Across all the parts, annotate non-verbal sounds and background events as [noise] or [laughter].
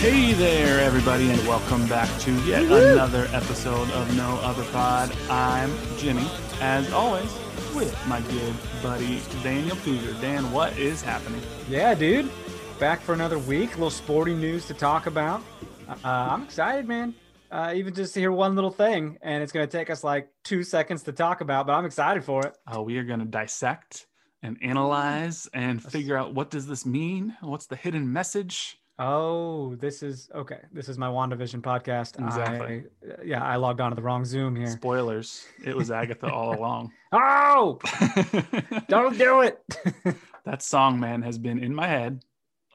Hey there, everybody, and welcome back to yet another episode of No Other Pod. I'm Jimmy, as always, with my good buddy Daniel Cougar. Dan, what is happening? Yeah, dude. Back for another week. A little sporting news to talk about. Uh, I'm excited, man. Uh, even just to hear one little thing, and it's going to take us like two seconds to talk about, but I'm excited for it. Oh, we are going to dissect and analyze and figure out what does this mean? What's the hidden message? Oh, this is okay. This is my WandaVision podcast. Exactly. I, yeah, I logged on to the wrong Zoom here. Spoilers. It was Agatha all along. [laughs] Oh, [laughs] don't do it. [laughs] that song, man, has been in my head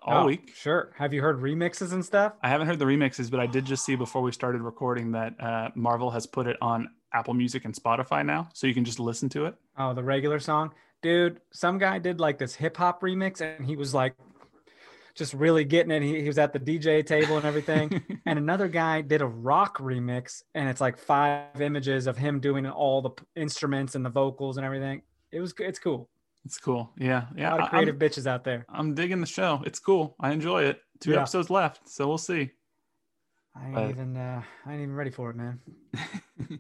all Oh, week. Sure. Have you heard remixes and stuff? I haven't heard the remixes, but I did just see before we started recording that uh, Marvel has put it on Apple Music and Spotify now, so you can just listen to it. Oh, the regular song. Dude, some guy did like this hip hop remix and he was like just really getting it. He, he was at the DJ table and everything. [laughs] and another guy did a rock remix and it's like five images of him doing all the p- instruments and the vocals and everything. It was it's cool. It's cool. Yeah, yeah. A yeah. lot of I- creative I'm, bitches out there. I'm digging the show. It's cool. I enjoy it. Two Yeah. episodes left, so we'll see. I ain't But- even uh I ain't even ready for it, man. [laughs]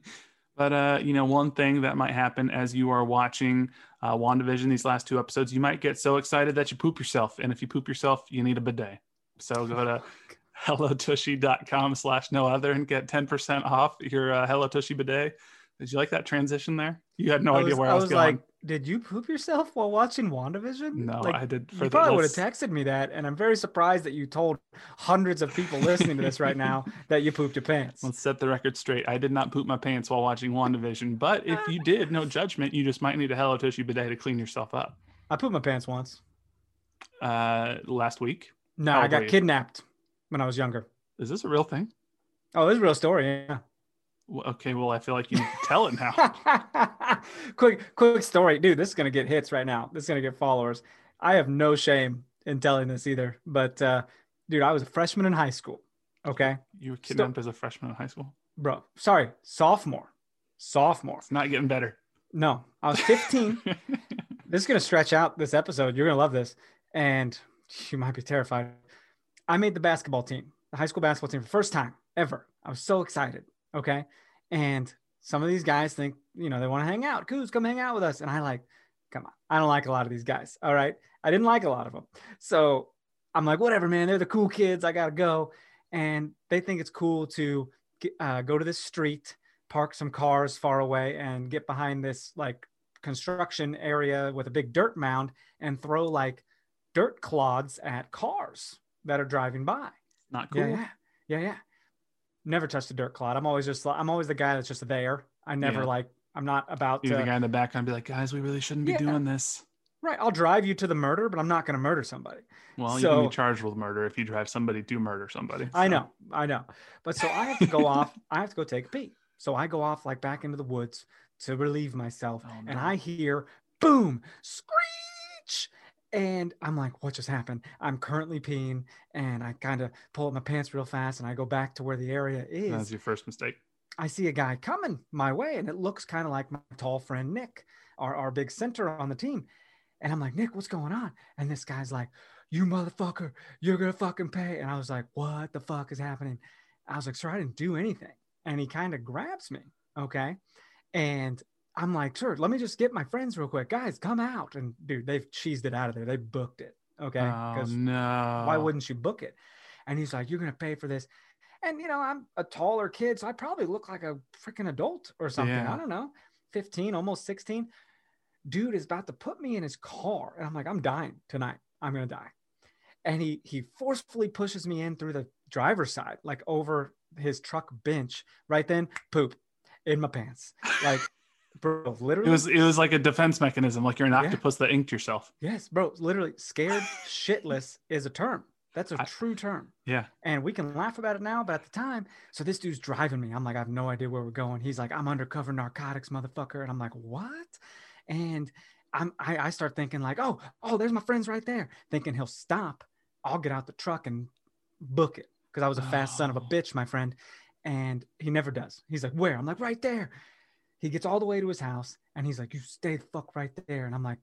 but uh, you know, one thing that might happen as you are watching uh, WandaVision these last two episodes, you might get so excited that you poop yourself. And if you poop yourself, you need a bidet. So go to [laughs] hellotushy.com slash no other and get 10% off your uh, Hello Tushy bidet. Did you like that transition there? You had no I idea where I was, I was, was going. like, did you poop yourself while watching WandaVision? no, like, I did for you the probably would have texted me that, and I'm very surprised that you told hundreds of people listening to this right now [laughs] that you pooped your pants. Let's set the record straight. I did not poop my pants while watching WandaVision, but if you [laughs] did, no judgment. You just might need a Hello Tushy bidet to clean yourself up. I pooped my pants once. Uh, last week, No, How I got kidnapped when I was younger. is this a real thing? Oh, this is a real story. Yeah. Okay, well, I feel like you need [laughs] to tell it now. [laughs] quick, quick story, dude. This is gonna get hits right now. This is gonna get followers. I have no shame in telling this either. But uh, dude, I was a freshman in high school. Okay, You were kidnapped as a freshman in high school. bro. Sorry, sophomore. Sophomore. It's not getting better. No, I was 15. [laughs] this is gonna stretch out this episode. You're gonna love this, and you might be terrified. I made the basketball team, the high school basketball team, for the first time ever. I was so excited. Okay, and some of these guys think, you know, they want to hang out. Coos, come hang out with us, and I like, come on. I don't like a lot of these guys. All right, I didn't like a lot of them, so I'm like, whatever, man. They're the cool kids. I gotta go, and they think it's cool to uh, go to this street, park some cars far away, and get behind this like construction area with a big dirt mound and throw like dirt clods at cars that are driving by. not cool. Yeah, yeah, yeah, yeah. Never touched a dirt clod. I'm always just I'm always the guy that's just there. I never Yeah. like I'm not about You're the guy in the background be like, guys, we really shouldn't be Yeah. doing this. right. I'll drive you to the murder, but I'm not going to murder somebody. Well, you So- can be charged with murder if you drive somebody to murder somebody. I know, I know. But so I have to go off. [laughs] I have to go take a pee. So I go off like back into the woods to relieve myself, Oh, and. I hear boom, screech, and I'm like, "What just happened?" I'm currently peeing, and I kind of pull up my pants real fast, and I go back to where the area is. That's your first mistake. I see a guy coming my way, and it looks kind of like my tall friend Nick, our, our big center on the team. And I'm like, Nick, what's going on? And this guy's like, you motherfucker, you're gonna fucking pay. And I was like, what the fuck is happening? I was like, sir, I didn't do anything. And he kind of grabs me. Okay. And I'm like, sure, let me just get my friends real quick. Guys, come out. And dude, they've cheesed it out of there. They booked it. Okay. Oh no. why wouldn't you book it? And he's like, you're going to pay for this. And, you know, I'm a taller kid. So I probably look like a freaking adult or something. Yeah. I don't know, 15, almost 16. Dude is about to put me in his car. And I'm like, I'm dying tonight. I'm going to die. And he, he forcefully pushes me in through the driver's side, like over his truck bench. Right then, poop in my pants. Like, bro, literally. It was it was like a defense mechanism, like you're an Yeah. octopus that inked yourself. Yes, bro. Literally, scared [sighs] shitless is a term. That's a I- true term. Yeah. And we can laugh about it now, but at the time, so this dude's driving me. I'm like, I have no idea where we're going. He's like, I'm undercover narcotics, motherfucker. And I'm like, what? And I'm I, I start thinking like, oh, oh, there's my friends right there. Thinking he'll stop. I'll get out the truck and book it. Because I was a fast son of a Oh. bitch, my friend. And he never does. He's like, where? I'm like, right there. He gets all the way to his house and he's like, you stay the fuck right there. And I'm like,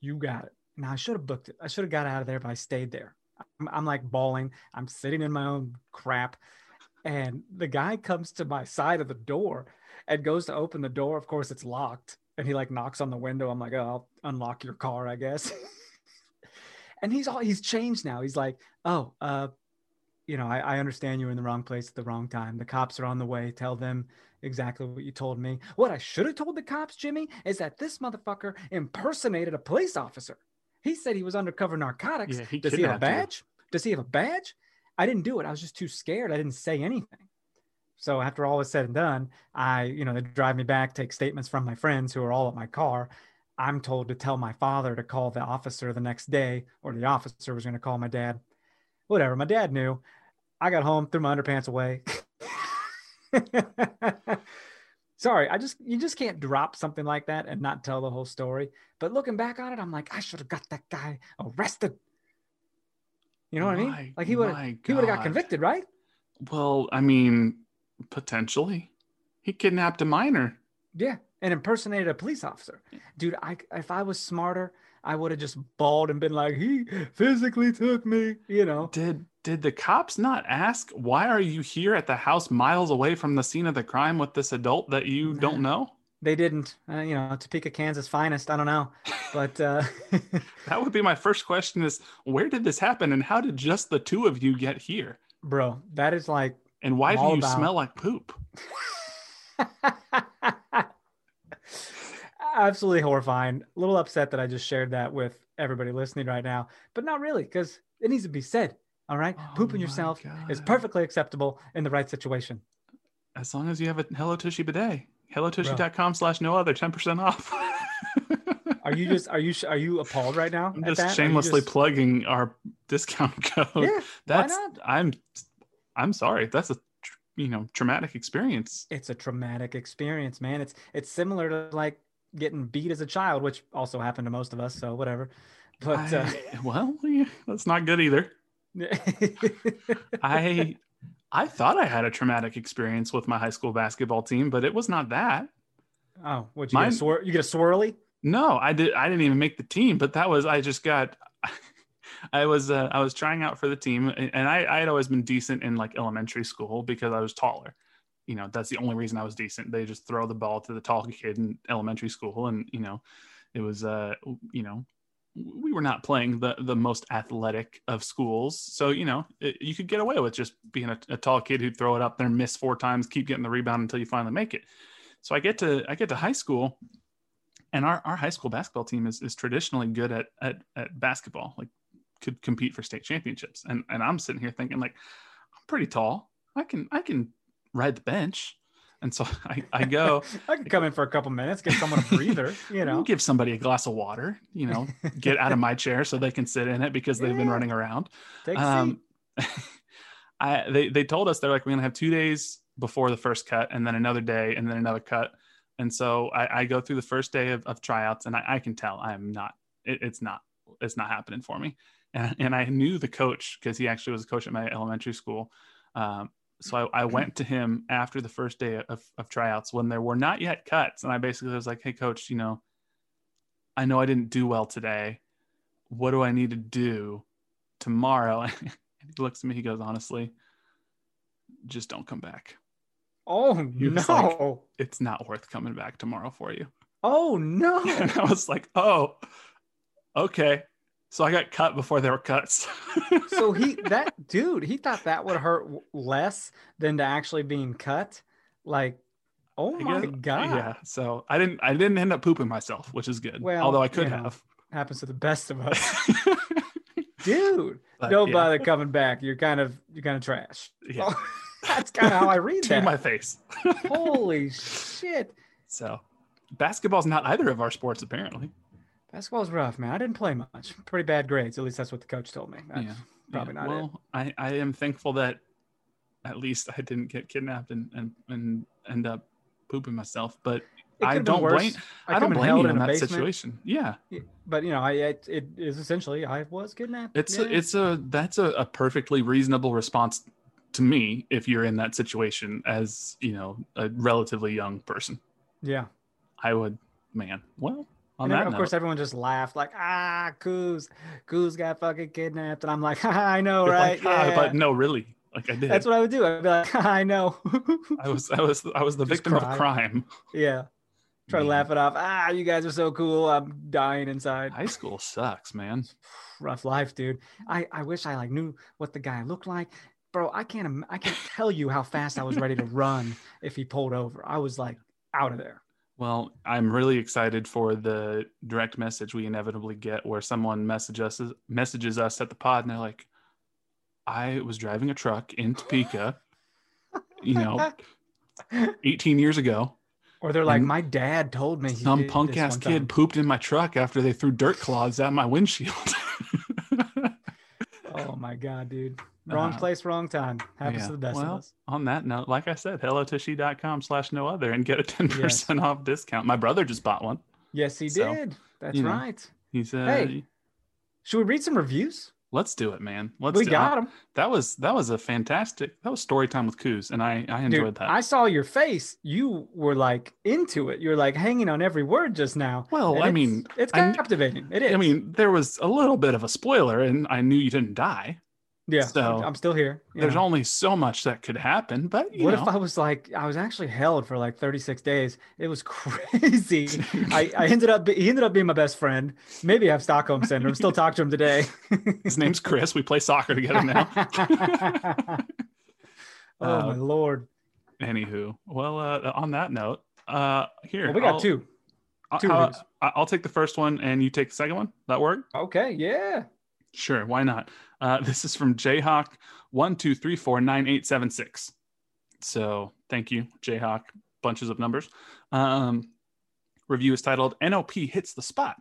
you got it. Now I should have booked it. I should have got out of there, but I stayed there. I'm, I'm like bawling. I'm sitting in my own crap. And the guy comes to my side of the door and goes to open the door. Of course, it's locked. And he like knocks on the window. I'm like, oh, I'll unlock your car, I guess. [laughs] and he's all he's changed now. He's like, oh, uh, you know, I, I understand you were in the wrong place at the wrong time. The cops are on the way. Tell them exactly what you told me. What I should have told the cops, Jimmy, is that this motherfucker impersonated a police officer. He said he was undercover narcotics. Yeah, he Does he have a you. badge? Does he have a badge? I didn't do it. I was just too scared. I didn't say anything. So after all was said and done, I, you know, they drive me back, take statements from my friends who are all at my car. I'm told to tell my father to call the officer the next day, or the officer was going to call my dad. Whatever. My dad knew. I got home, threw my underpants away. [laughs] [laughs] Sorry, I just you just can't drop something like that and not tell the whole story. But looking back on it, I'm like, I should have got that guy arrested. You know what I mean? Like he would my he would have got convicted, right? Well, I mean, potentially. He kidnapped a minor. Yeah, and impersonated a police officer. Dude, I if I was smarter, I would have just bawled and been like, he physically took me, you know. Did did the cops not ask why are you here at the house miles away from the scene of the crime with this adult that you don't know? They didn't, uh, you know, Topeka, Kansas finest. I don't know, but uh, [laughs] [laughs] That would be my first question is where did this happen and how did just the two of you get here? bro, that is like And why do you about- smell like poop? [laughs] absolutely horrifying. A little upset that I just shared that with everybody listening right now, but not really because it needs to be said. All right, Oh pooping yourself is perfectly acceptable in the right situation. As long as you have a Hello Tushy bidet. HelloTushy.com slash no other 10% off. Are you just [laughs] are you are you appalled right now? I'm just that? Are you shamelessly just- plugging our discount [laughs] code. Yeah, That's why not? I'm I'm sorry. That's a you know traumatic experience. It's a traumatic experience, man. It's it's similar to like getting beat as a child, which also happened to most of us. So whatever. But uh, well, [laughs] yeah, that's not good either. I I thought I had a traumatic experience with my high school basketball team, but it was not that. oh, what you Mine- get a swir- you get a swirly? No, I did. I didn't even make the team, but that was I just got. [laughs] I was uh, I was trying out for the team, and and I I had always been decent in like elementary school because I was taller. You know, that's the only reason I was decent. They just throw the ball to the tall kid in elementary school, and you know, it was uh you know we were not playing the the most athletic of schools, so you know it, you could get away with just being a, a tall kid who'd throw it up there, miss four times, keep getting the rebound until you finally make it. So I get to I get to high school and our, our high school basketball team is, is traditionally good at, at, at basketball, like could compete for state championships. And, and I'm sitting here thinking like, I'm pretty tall. I can, I can ride the bench. And so [laughs] I, I go, [laughs] I can come in for a couple minutes, get someone a breather, [laughs] you know. give somebody a glass of water, you know, get out of my chair so they can sit in it because they've been running around. Take. Um, I, they, they told us they're like, we're going to have two days before the first cut and then another day and then another cut. And so I, I go through the first day of, of tryouts and I, I can tell I'm not, it, it's not, it's not happening for me. And, and I knew the coach because he actually was a coach at my elementary school. Um, so I, I went to him after the first day of, of tryouts when there were not yet cuts. And I basically was like, Hey coach, you know, I know I didn't do well today. what do I need to do tomorrow? [laughs] And he looks at me, he goes, honestly, just don't come back. Oh no! It's not worth coming back tomorrow for you. oh no! [laughs] And I was like, oh, okay. So I got cut before there were cuts. [laughs] so he that dude he thought that would hurt less than to actually being cut like oh I my guess- god Yeah. So I didn't I didn't end up pooping myself, which is good. Well, Although I could you know. have. happens to the best of us [laughs] dude But, don't yeah. bother coming back you're kind of you're kind of trash Yeah. [laughs] that's kind of how i read to that my face. holy shit So basketball's not either of our sports apparently. Basketball's rough man i didn't play much pretty bad grades at least that's what the coach told me That's Yeah. probably Yeah, not it well, I, I am thankful that at least I didn't get kidnapped and, and, and end up pooping myself. But I don't blame I, could've don't blame you in that basement. situation. Yeah. but you know i it, it is essentially i was kidnapped It's yeah. a, it's a that's a, a perfectly reasonable response to me if you're in that situation as you know a relatively young person. yeah I would man. Well, on And that of note, course, everyone just laughed like, "Ah, Coos, Coos got fucking kidnapped," and I'm like, [laughs] "I know, right? like, ah, yeah. but no, really, like I did. That's what I would do. I'd be like, [laughs] "I know." I was I was I was the Just victim of cry. crime. yeah, [laughs] try to laugh it off. Ah, you guys are so cool. I'm dying inside. High school sucks, man. [sighs] Rough life, dude. I I wish I like knew what the guy looked like, bro. I can't I can't tell you how fast I was ready to run if he pulled over. I was like out of there. Well, I'm really excited for the direct message we inevitably get where someone message us, messages us at the pod and they're like, I was driving a truck in Topeka, you know, [laughs] 18 years ago. Or they're like, my dad told me Some punk ass kid time." pooped in my truck after they threw dirt clods at my windshield. [laughs] Oh my god, dude. Wrong Uh, place, wrong time. Happens yeah, to the best well, of us. on that note, like I said, hellotushy.com slash no other and get a 10% off discount. My brother just bought one. Yes, he so, did. That's you know. right. He said, Hey, Should we read some reviews? let's do it, man. Let's we got them. That was that was a fantastic. That was story time with Coos, and I I enjoyed Dude, that. I saw your face. You were like into it. You're like hanging on every word just now. Well, I it's- mean, it's I captivating. It is. I mean, there was a little bit of a spoiler, and I knew you didn't die. Yeah. so I'm still here. There's know. only so much that could happen, but you What know, if I was like, I was actually held for like 36 days? It was [laughs] crazy. I, I [laughs] ended up, he ended up being my best friend. Maybe I have Stockholm syndrome. Still talk to him today. [laughs] his name's Chris. We play soccer together now. oh my Uh, lord. Anywho, well, uh, on that note, uh, here Well, we got I'll- two. I'll, two reviews. I'll take the first one, and you take the second one. That work? Okay. Yeah. Sure, why not? Uh, [laughs] this is from Jayhawk one two three four nine eight seven six. So thank you, Jayhawk. Bunches of numbers. Um, review is titled "NOP hits the spot,"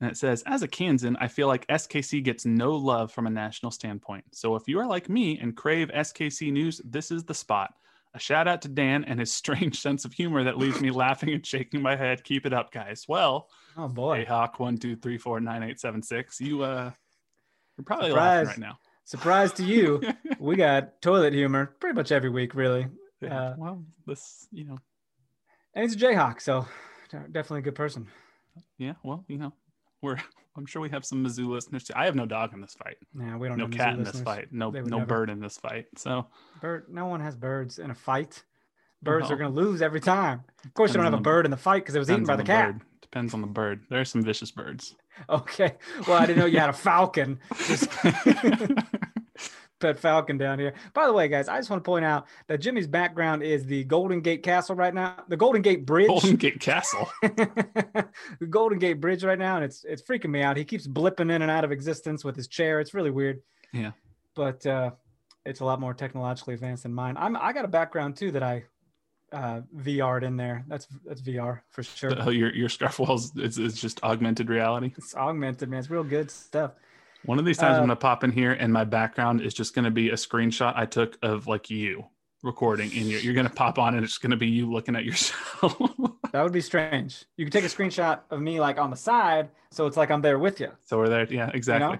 and it says, "As a Kansan, I feel like SKC gets no love from a national standpoint. So if you are like me and crave SKC news, this is the spot." A shout out to Dan and his [laughs] strange sense of humor that leaves me laughing and shaking my head. Keep it up, guys. Well, Oh boy. Jayhawk one two three four nine eight seven six. You uh, you're probably Surprise. laughing right now. Surprise to you. [laughs] we got toilet humor pretty much every week, really. Yeah, Uh, well, this, you know, And he's a Jayhawk, so definitely a good person. yeah, well, you know, we're, [laughs] I'm sure we have some Mizzou listeners too. I have no dog in this fight, Nah, we don't no cat Mizzou in this fight, no, no never. bird in this fight. So, Bird. No one has birds in a fight. Birds are going to lose every time. Of course, you don't have a bird in the fight because it was eaten by on the cat. bird. Depends on the bird. There are some vicious birds. Okay. Well, I didn't know you had a falcon. Just [laughs] [laughs] pet falcon down here. By the way, guys, I just want to point out that Jimmy's background is the Golden Gate Castle right now, the Golden Gate Bridge. Golden Gate Castle. [laughs] the Golden Gate Bridge right now, and it's it's freaking me out. He keeps blipping in and out of existence with his chair. It's really weird. Yeah. But uh, it's a lot more technologically advanced than mine. I'm I got a background too that I uh, VR'd in there. That's that's VR for sure. [laughs] Oh, your your scarf walls is, is just augmented reality. It's augmented, man. It's real good stuff. One of these times Uh, I'm gonna pop in here and my background is just gonna be a screenshot I took of like you recording in your. You're gonna pop on and it's gonna be you looking at yourself. [laughs] That would be strange. You could take a screenshot of me like on the side, so it's like I'm there with you. so we're there. Yeah, exactly.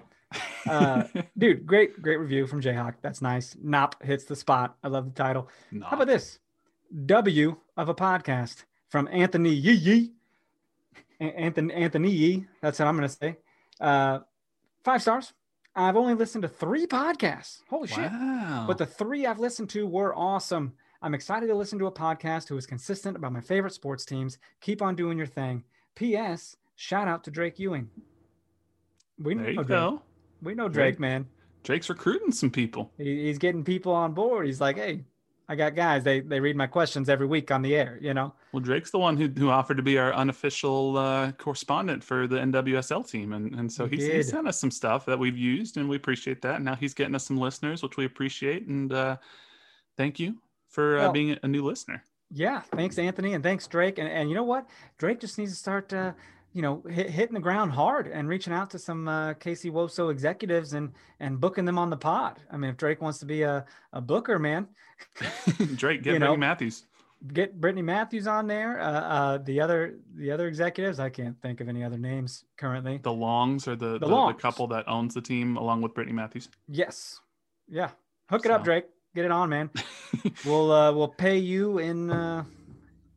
Uh, Dude, great, great review from Jayhawk. That's nice. Nop hits the spot. I love the title. How about this? W of a podcast from Anthony Yee Yee. Anthony Anthony Yee. That's what I'm gonna say. Uh, Five stars. I've only listened to three podcasts. Holy shit. But the three I've listened to were awesome. I'm excited to listen to a podcast who is consistent about my favorite sports teams. Keep on doing your thing. P.S. Shout out to Drake Ewing. We there know you Drake. go. We know Drake, Drake. man. Drake's recruiting some people. He, he's getting people on board. He's like, hey, I got guys. They they read my questions every week on the air. You know. Well, Drake's the one who, who offered to be our unofficial uh, correspondent for the NWSL team, and and so He he's, he sent us some stuff that we've used, and we appreciate that. And now he's getting us some listeners, which we appreciate, and uh, thank you for uh, Well- being a new listener. Yeah, thanks Anthony and thanks Drake. And and you know what? Drake just needs to start uh, you know, hit, hitting the ground hard and reaching out to some uh, Casey Woso executives and and booking them on the pod. I mean, if Drake wants to be a, a booker, man, [laughs] Drake, get Brittany know, Matthews. get Brittany Matthews on there. Uh, uh, the other the other executives, I can't think of any other names currently. The Longs are the, the, the Longs. couple that owns the team along with Brittany Matthews. Yes, yeah, hook it up, Drake. Get it on, man. [laughs] We'll uh, we'll pay you in uh,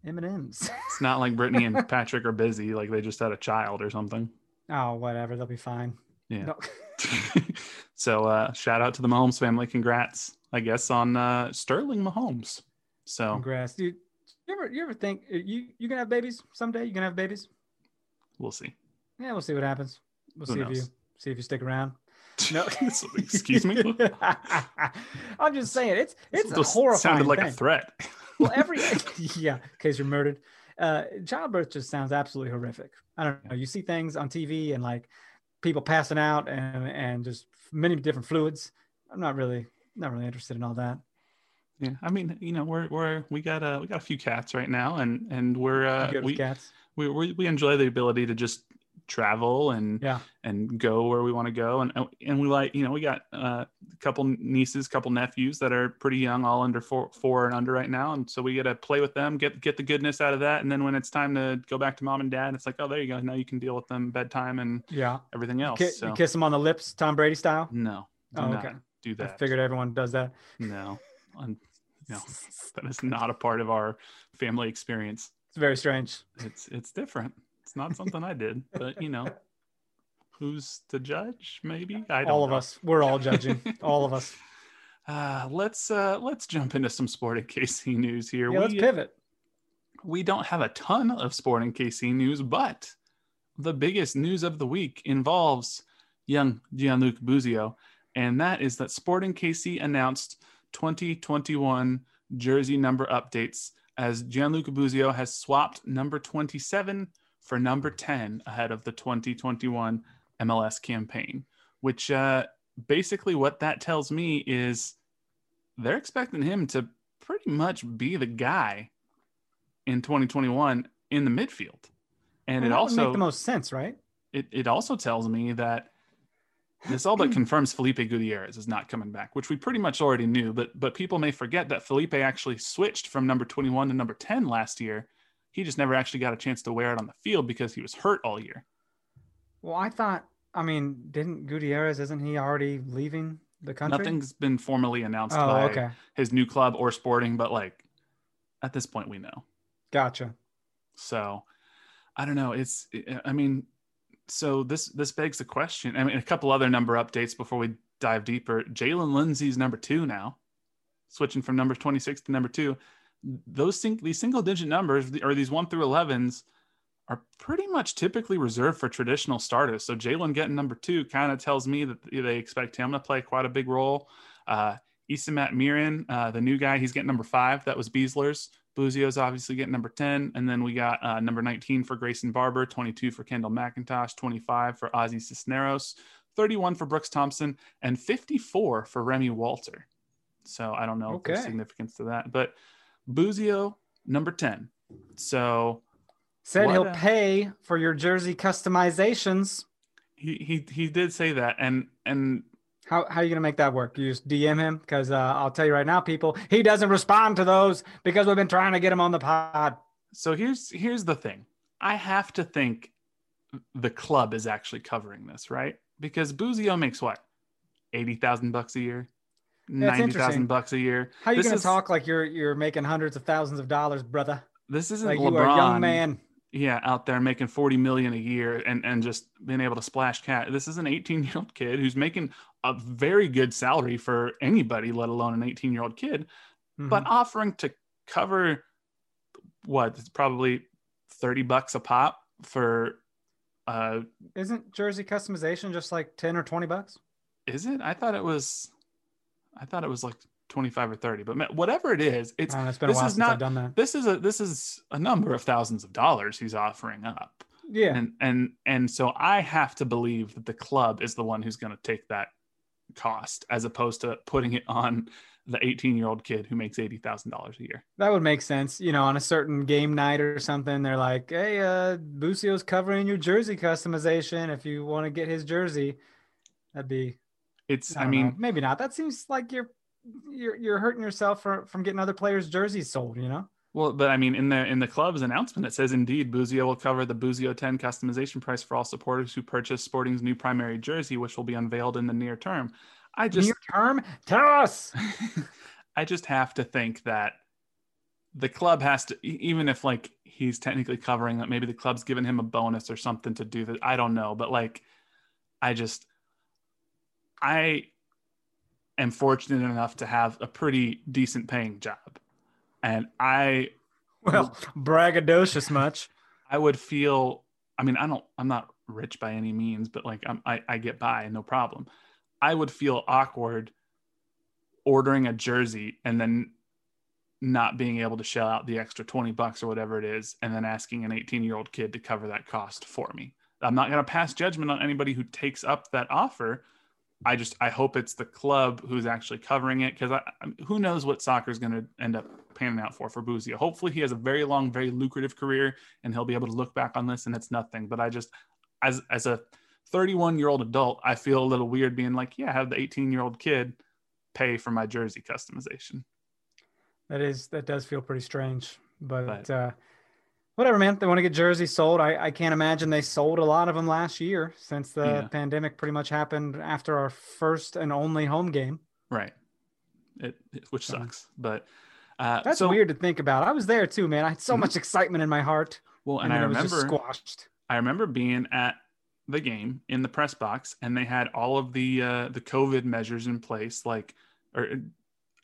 M and M's. It's not like Brittany and [laughs] Patrick are busy, like they just had a child or something. Oh, whatever. They'll be fine. Yeah. No. [laughs] so uh, shout out to the Mahomes family. Congrats, I guess, on uh, Sterling Mahomes. So Congrats, dude. You ever you ever think uh, you you gonna have babies someday? You gonna have babies? we'll see. Yeah, we'll see what happens. We'll Who see if you see if you stick around. [laughs] No, Excuse me. I'm just saying it's it's a horrifying sounded like thing. a threat. Well, every [laughs] yeah, in case you're murdered. Uh, childbirth just sounds absolutely horrific. I don't know. You see things on TV and like people passing out and and just many different fluids. I'm not really not really interested in all that. Yeah, I mean, you know, we're we're we got a we got a few cats right now, and and we're uh, we, cats. we we we enjoy the ability to just travel and Yeah. and go where we want to go and and we like you know we got uh, a couple nieces couple nephews that are pretty young all under four four and under right now and so we get to play with them get get the goodness out of that and then when it's time to go back to mom and dad it's like oh there you go now you can deal with them bedtime and Yeah. everything else Ki- so You kiss them on the lips, Tom Brady style. no Oh, okay. do that I figured everyone does that. no Un- no [laughs] that is not a part of our family experience It's very strange. it's it's different it's not something i did but you know who's to judge maybe i don't All of know. us. We're all judging. [laughs] all of us. Uh, let's uh, let's jump into some sporting KC news here. Yeah, let's pivot. we don't have a ton of sporting KC news, but the biggest news of the week involves young Gianluca Busio, and that is that Sporting KC announced 2021 jersey number updates as Gianluca Busio has swapped number 27 for number 10 ahead of the 2021 MLS campaign, which uh, basically what that tells me is they're expecting him to pretty much be the guy in 2021 in the midfield. And Well, it also make the most sense, right? it, it also tells me that this all but confirms Felipe Gutierrez is not coming back, which we pretty much already knew. But but people may forget that Felipe actually switched from number 21 to number 10 last year. He just never actually got a chance to wear it on the field because he was hurt all year. Well, I thought. I mean, didn't Gutierrez? Isn't he already leaving the country? Nothing's been formally announced Oh, by okay. his new club or Sporting, but like at this point we know. Gotcha. So I don't know. It's I mean, so this this begs the question. I mean, a couple other number updates before we dive deeper. Jaylin Lindsey's number two now, switching from number 26 to number two. Those sing- these single digit numbers or these one through 11s are pretty much typically reserved for traditional starters. So Jaylin getting number two kind of tells me that they expect him to play quite a big role. Uh, Isimat-Mirin, uh, the new guy, he's getting number five. That was Besler's. Busio's obviously getting number 10. And then we got uh, number 19 for Grayson Barber, 22 for Kendall McIntosh, 25 for Ozzy Cisneros, 31 for Brooks Thompson, and 54 for Remi Walter. So I don't know Okay. significance to that. But Busio, number 10. So Said What he'll a- pay for your jersey customizations. he, he he did say that. And and How how are you gonna make that work? You just DM him because uh, I'll tell you right now, people, he doesn't respond to those because we've been trying to get him on the pod. so here's here's the thing. I have to think the club is actually covering this, right? Because Busio makes what? 80,000 bucks a year? Interesting. 90,000 bucks a year. How are you gonna talk like you're you're making hundreds of thousands of dollars, brother? This isn't Like LeBron. you are a young man. yeah, out there making 40 million a year and, and just being able to splash cat. This is an 18 year old kid who's making a very good salary for anybody, let alone an 18 year old kid, Mhm. but offering to cover what it's probably 30 bucks a pop for uh isn't jersey customization just like 10 or 20 bucks? is it? I thought it was I thought it was like 25 or 30, but man, whatever it is, it's it's been a this while is since not- I've done that. this is a this is a number of thousands of dollars he's offering up. Yeah. and and and so I have to believe that the club is the one who's going to take that cost as opposed to putting it on the 18 year old kid who makes eighty thousand dollars a year. That would make sense. You know, on a certain game night or something, they're like, "Hey, uh, Busio's covering your jersey customization. If you want to get his jersey, that'd be." It's I, I, mean know. maybe not. That seems like you're you're you're hurting yourself for, from getting other players' jerseys sold. You know. well, but I mean in the in the club's announcement it says indeed Busio will cover the Busio 10 customization price for all supporters who purchase Sporting's new primary jersey, which will be unveiled in the near term. I just Near term, tell us. [laughs] I just have to think that the club has to, even if like he's technically covering that, maybe the club's given him a bonus or something to do that. I don't know, but like, I just, I am fortunate enough to have a pretty decent paying job, and I, Well, braggadocious much. [laughs] I would feel. I mean, I don't. I'm not rich by any means, but like, I'm, I I get by, no problem. I would feel awkward ordering a jersey and then not being able to shell out the extra 20 bucks or whatever it is and then asking an 18 year old kid to cover that cost for me i'm not going to pass judgment on anybody who takes up that offer i just i hope it's the club who's actually covering it because I, I- who knows what soccer is going to end up panning out for for Busio. hopefully he has a very long very lucrative career and he'll be able to look back on this and it's nothing but i just as as a 31 year old adult i feel a little weird being like yeah I have the 18 year old kid pay for my jersey customization That is that does feel pretty strange, but, But- uh, whatever, man. They want to get jerseys sold. I, I can't imagine they sold a lot of them last year since the Yeah. pandemic pretty much happened after our first and only home game. Right. It, it- which sucks, but uh, That's so, weird to think about. I was there too, man. I had so Mhm. much excitement in my heart, Well, and, and, I remember, squashed. I remember being at the game in the press box, and they had all of the uh, the COVID measures in place, like, or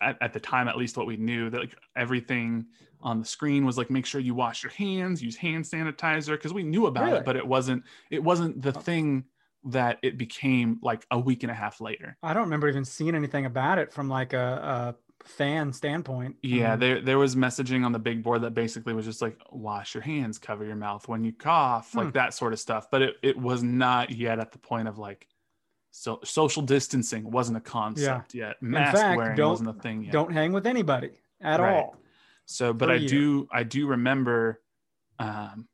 at, at the time, at least what we knew that like everything on the screen was like, make sure you wash your hands, use hand sanitizer, because we knew about Really? it, but it wasn't it wasn't the thing that it became like a week and a half later. I don't remember even seeing anything about it from like a, a fan standpoint. Yeah, Um, there there was messaging on the big board that basically was just like wash your hands, cover your mouth when you cough, Hmm. like that sort of stuff. But it, it was not yet at the point of like so social distancing wasn't a concept yet. Mask fact, wearing don't- wasn't a thing yet. don't hang with anybody at Right. all. So, but for I year. do I do remember um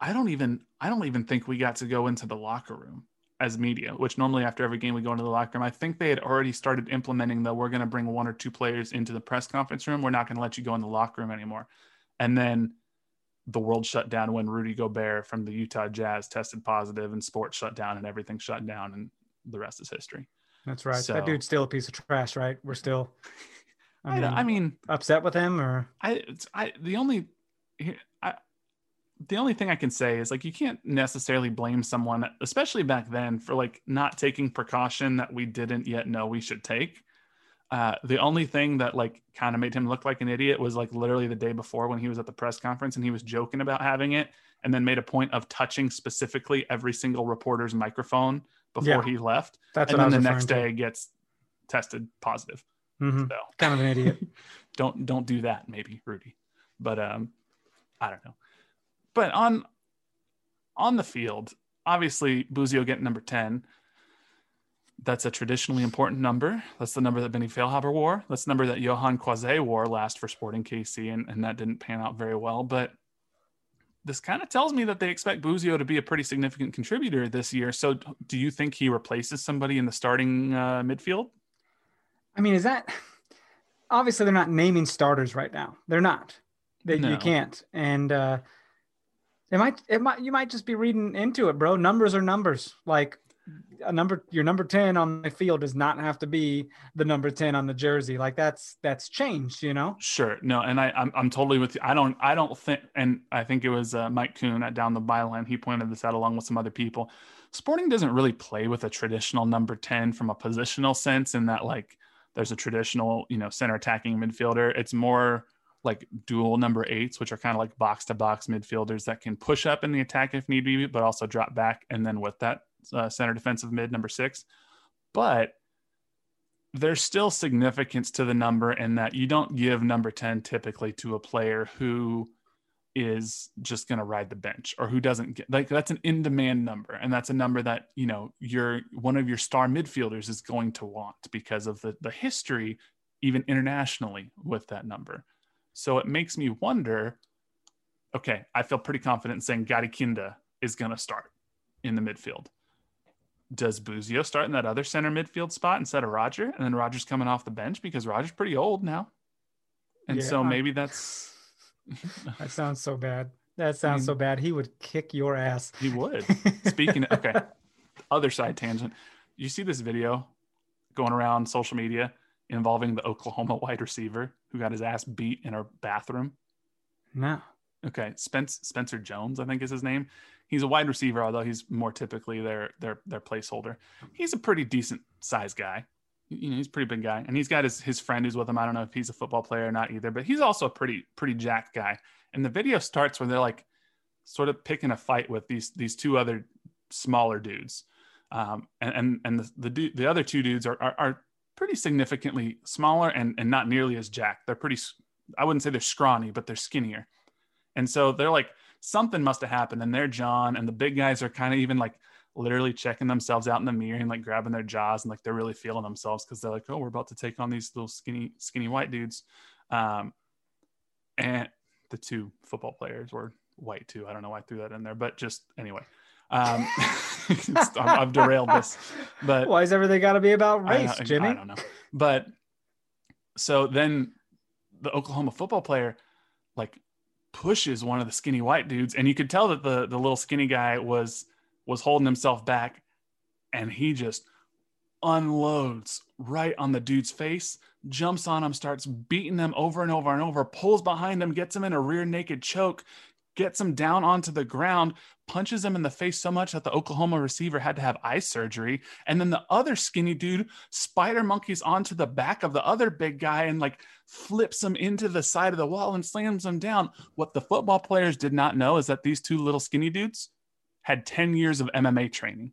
I don't even I don't even think we got to go into the locker room as media, which normally after every game we go into the locker room. I think they had already started implementing the we're going to bring one or two players into the press conference room. We're not going to let you go in the locker room anymore. And then the world shut down when Rudy Gobert from the Utah Jazz tested positive and sports shut down and everything shut down and the rest is history. That's right. So- That dude's still a piece of trash, right? We're [laughs] still. I, don't- I mean, upset with him, or I, it's, I, the only, I, the only thing I can say is like you can't necessarily blame someone, especially back then, for like not taking precaution that we didn't yet know we should take. Uh, the only thing that like kind of made him look like an idiot was like literally the day before when he was at the press conference and he was joking about having it, and then made a point of touching specifically every single reporter's microphone before Yeah. he left, that's and then the next referring day gets tested positive. to. Mhm. So Kind of an idiot. [laughs] don't don't do that maybe rudy but um i don't know but on on the field obviously Busio getting number 10 that's a traditionally important number that's the number that benny Feilhaber wore that's the number that Yohan Croizet wore last for sporting kc and, and that didn't pan out very well but this kind of tells me that they expect Busio to be a pretty significant contributor this year. So, do you think he replaces somebody in the starting uh, midfield? I mean, is that obviously they're not naming starters right now. They're not. They, No. You can't. And uh, it might, it might, you might just be reading into it, bro. Numbers are numbers. Like a number your number 10 on the field does not have to be the number 10 on the jersey. Like that's that's changed, you know? Sure. No, and I I'm, I'm totally with you. I don't I don't think and I think it was uh, Mike coon at Down the Byline. He pointed this out along with some other people. Sporting doesn't really play with a traditional number 10 from a positional sense in that like there's a traditional, you know, center attacking midfielder. It's more like dual number eights, which are kind of like box to box midfielders that can push up in the attack if need be, but also drop back. And then with that uh, center defensive mid number six. But there's still significance to the number in that you don't give number 10 typically to a player who is just going to ride the bench or who doesn't get like that's an in demand number and that's a number that you know your one of your star midfielders is going to want because of the the history even internationally with that number so it makes me wonder okay i feel pretty confident in saying Gadi Kinda is going to start in the midfield does Busio start in that other center midfield spot instead of Roger? And then Roger's coming off the bench because Roger's pretty old now. And yeah. so maybe that's [laughs] that sounds so bad. That sounds I mean, so bad. He would kick your ass. He would. [laughs] Speaking of, okay, other side tangent. You see this video going around social media involving the Oklahoma [laughs] wide receiver who got his ass beat in a bathroom? No. Okay, Spence Spencer Jones, I think is his name. He's a wide receiver, although he's more typically their their their placeholder. He's a pretty decent size guy. You know, he's a pretty big guy, and he's got his his friend who's with him. I don't know if he's a football player or not either, but he's also a pretty pretty jacked guy. And the video starts where they're like sort of picking a fight with these these two other smaller dudes, um, and and and the the, the other two dudes are, are, are pretty significantly smaller and and not nearly as jacked. They're pretty. I wouldn't say they're scrawny, but they're skinnier. And so they're like something must have happened. And they're John, and the big guys are kind of even like literally checking themselves out in the mirror and like grabbing their jaws and like they're really feeling themselves because they're like, oh, we're about to take on these little skinny, skinny white dudes. Um, and the two football players were white too. I don't know why I threw that in there, but just anyway. Um, [laughs] I've derailed this, but why is everything got to be about race, I, Jimmy? I don't know. But so then the Oklahoma football player like pushes one of the skinny white dudes and you could tell that the the little skinny guy was was holding himself back and he just unloads right on the dude's face jumps on him starts beating them over and over and over pulls behind him gets him in a rear naked choke gets him down onto the ground, punches him in the face so much that the Oklahoma receiver had to have eye surgery. And then the other skinny dude spider monkeys onto the back of the other big guy and like flips him into the side of the wall and slams him down. What the football players did not know is that these two little skinny dudes had 10 years of MMA training.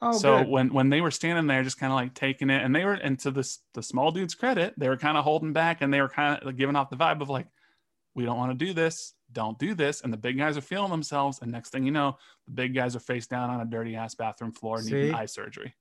Oh, so good. when when they were standing there, just kind of like taking it, and they were, and to this the small dude's credit, they were kind of holding back, and they were kind of like giving off the vibe of like, we don't want to do this don't do this. And the big guys are feeling themselves. And next thing you know, the big guys are face down on a dirty ass bathroom floor See? needing eye surgery.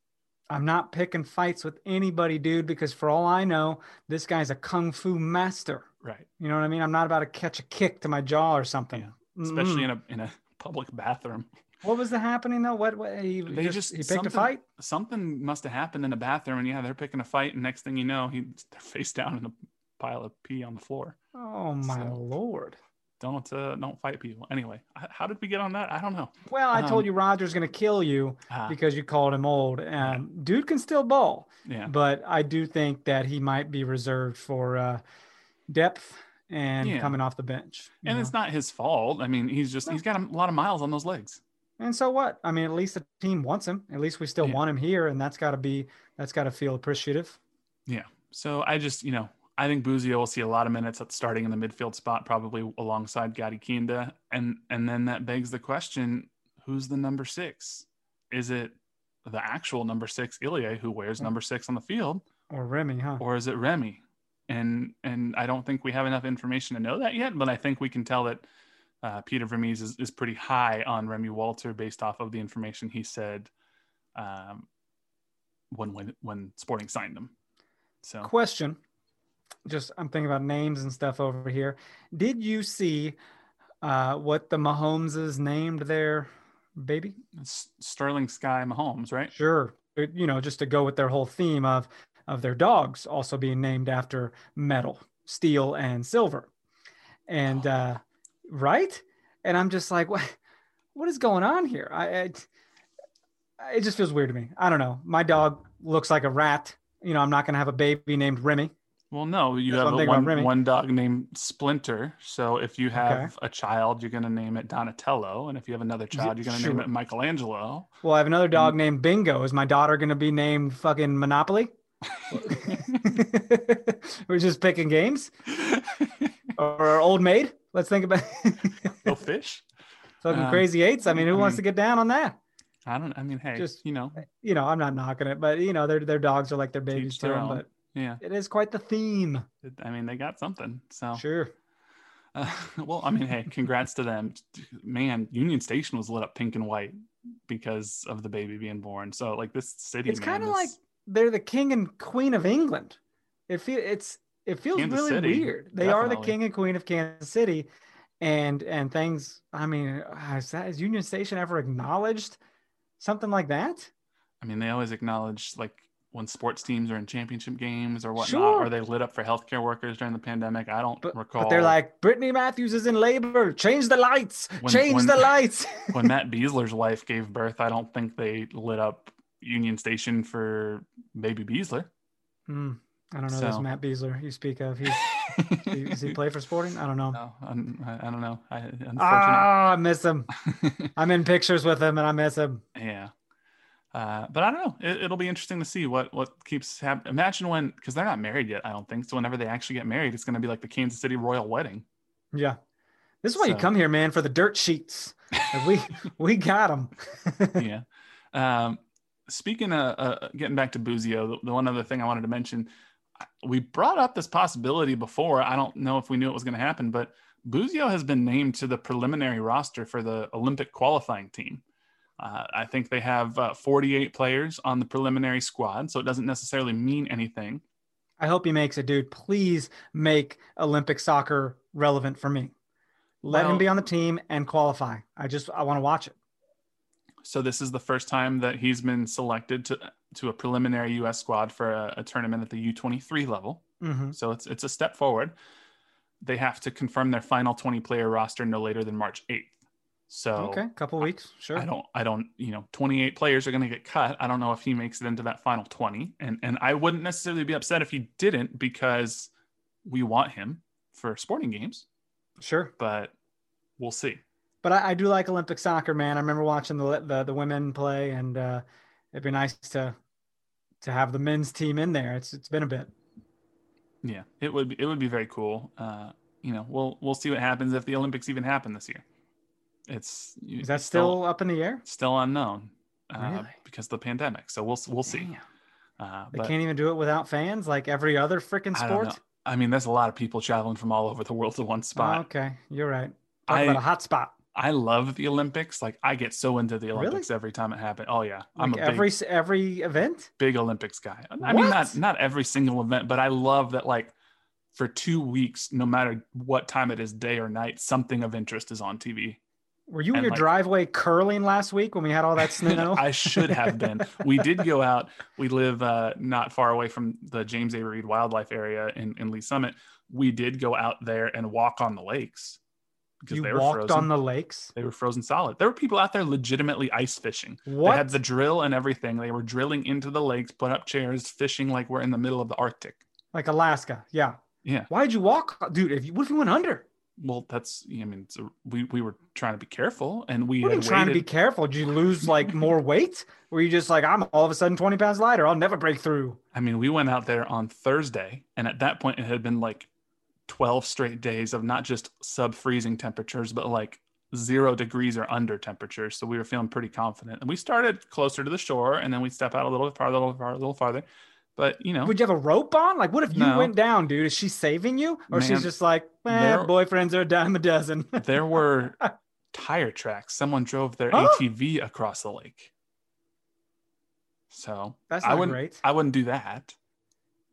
I'm not picking fights with anybody, dude, because for all I know, this guy's a kung fu master. Right. You know what I mean? I'm not about to catch a kick to my jaw or something. Yeah. Especially in a in a public bathroom. What was the happening though? What, what he they just, just he picked a fight? Something must have happened in the bathroom, and yeah, they're picking a fight, and next thing you know, he they're face down in a pile of pee on the floor. Oh my so, lord! Don't uh, don't fight people. Anyway, how did we get on that? I don't know. Well, I um, told you Roger's going to kill you uh, because you called him old, and dude can still ball. Yeah. But I do think that he might be reserved for uh, depth and yeah. coming off the bench. And know? it's not his fault. I mean, he's just no. he's got a lot of miles on those legs. And so what? I mean, at least the team wants him. At least we still yeah. want him here, and that's got to be that's got to feel appreciative. Yeah. So I just you know I think Busio will see a lot of minutes at starting in the midfield spot, probably alongside Gadi Kinda. And and then that begs the question, who's the number six? Is it the actual number six Ilie who wears number six on the field? Or Remi, huh? Or is it Remi? And and I don't think we have enough information to know that yet, but I think we can tell that uh, Peter Vermes is, is pretty high on Remi Walter based off of the information he said um, when when when Sporting signed him. So question just I'm thinking about names and stuff over here. Did you see uh, what the Mahomeses named their baby? It's Sterling Sky Mahomes, right? Sure. You know, just to go with their whole theme of of their dogs also being named after metal, steel, and silver, and oh. uh, right. And I'm just like, what? What is going on here? I, I it just feels weird to me. I don't know. My dog looks like a rat. You know, I'm not gonna have a baby named Remy. Well, no, you That's have one a thing about one, one dog named Splinter. So if you have a child, you're going to name it Donatello. And if you have another child, you're going to name it Michelangelo. Well, I have another dog named Bingo. Is my daughter gonna be named fucking Monopoly? [laughs] We're just picking games. Or Old Maid. Let's think about no [laughs] fish? fucking Um, crazy eights. I mean, who I wants mean- to get down on that? I don't, I mean, hey, Just- you know, You know, I'm not knocking it, but you know, their their dogs are like their babies to them. But yeah. it is quite the theme. I mean, they got something. So, Sure. uh, [laughs] well, I mean, hey, congrats to them. Man, Union Station was lit up pink and white because of the baby being born. So, like, this city, It's kind of is- like they're the king and queen of England. It feel it's it feels Kansas really City, weird. They are the king and queen of Kansas City, and and things. I mean, has that is Union Station ever acknowledged something like that? I mean, they always acknowledge like when sports teams are in championship games or whatnot, Sure. or they lit up for healthcare workers during the pandemic. I don't But, recall. but they're like Brittany Matthews is in labor. Change the lights. When- Change when- the lights. [laughs] when Matt [laughs] Besler's wife gave birth, I don't think they lit up Union Station for baby Besler. Hmm, I don't know this So- Matt Besler you speak of. He's, [laughs] does he play for Sporting? I don't know. No, I'm- I, I don't know. I. Ah, I miss him. I'm in pictures with him, and I miss him. yeah. Uh, but I don't know. It, it'll be interesting to see what what keeps happening. Imagine when, because they're not married yet. I don't think so. Whenever they actually get married, it's going to be like the Kansas City royal wedding. Yeah. This is why you come here, man, for the dirt sheets. We [laughs] we got them. [laughs] yeah. Um, speaking of uh, getting back to Busio, the, the one other thing I wanted to mention, we brought up this possibility before. I don't know if we knew it was going to happen, but Busio has been named to the preliminary roster for the Olympic qualifying team. Uh, I think they have uh, 48 players on the preliminary squad, so it doesn't necessarily mean anything. I hope he makes it, dude. Please make Olympic soccer relevant for me. Let him be on the team and qualify. I just I want to watch it. So this is the first time that he's been selected to to a preliminary U.S. squad for a, a tournament at the U23 level. hmm So it's it's a step forward. They have to confirm their final 20 player roster no later than March 8th. So Okay, couple weeks, sure. I don't I don't, you know, 28 players are going to get cut. I don't know if he makes it into that final 20 and and I wouldn't necessarily be upset if he didn't because we want him for sporting games, Sure, but we'll see. but I, I do like Olympic soccer, man. I remember watching the the, the women play, and uh, it'd be nice to to have the men's team in there. It's it's been a bit. Yeah, it would be, it would be very cool. Uh, you know, we'll we'll see what happens if the Olympics even happen this year. It's Is that still up in the air? still unknown uh, Really? because of the pandemic. So we'll we'll see. Uh, They can't even do it without fans, like every other freaking I don't know. sport. I mean, there's a lot of people traveling from all over the world to one spot. Oh, okay, you're right. Talk I- about a hot spot. I love the Olympics. Like I get so into the Really? Olympics every time it happens. Oh yeah, I'm Like a big, every every event. big Olympics guy. I mean, not not every single event, but I love that. Like for two weeks, no matter what time it is, day or night, something of interest is on TV. Were you in your like- driveway curling last week when we had all that [laughs] snow? I should have been. We did go out. [laughs] We live uh, not far away from the James A. Reed Wildlife Area in, in Lee Summit. We did go out there and walk on the lakes because you they were walked frozen. on the lakes. they were frozen solid. There were people out there legitimately ice fishing. What? They had the drill and everything. They were drilling into the lakes, put up chairs, fishing like we're in the middle of the Arctic. like Alaska. Yeah. Yeah. Why'd you walk, dude? If you, what if you went under? Well, that's. I mean, a, we we were trying to be careful, and we What are you had trying to be careful? Did you lose like [laughs] more weight? Were you just like, I'm all of a sudden 20 pounds lighter? I'll never break through. I mean, we went out there on Thursday, and at that point, it had been like 12 straight days of not just sub freezing temperatures, but like zero degrees or under temperatures. So we were feeling pretty confident. And we started closer to the shore, and then we step out a little farther, a little farther, a little farther. But, you know, Would you have a rope on? Like, what if you No. went down, dude? Is she saving you? Or Man, she's just like, eh, there- boyfriends are a dime a dozen. [laughs] there were [laughs] tire tracks. Someone drove their Huh? ATV across the lake. So That's I wouldn't, great. I wouldn't do that.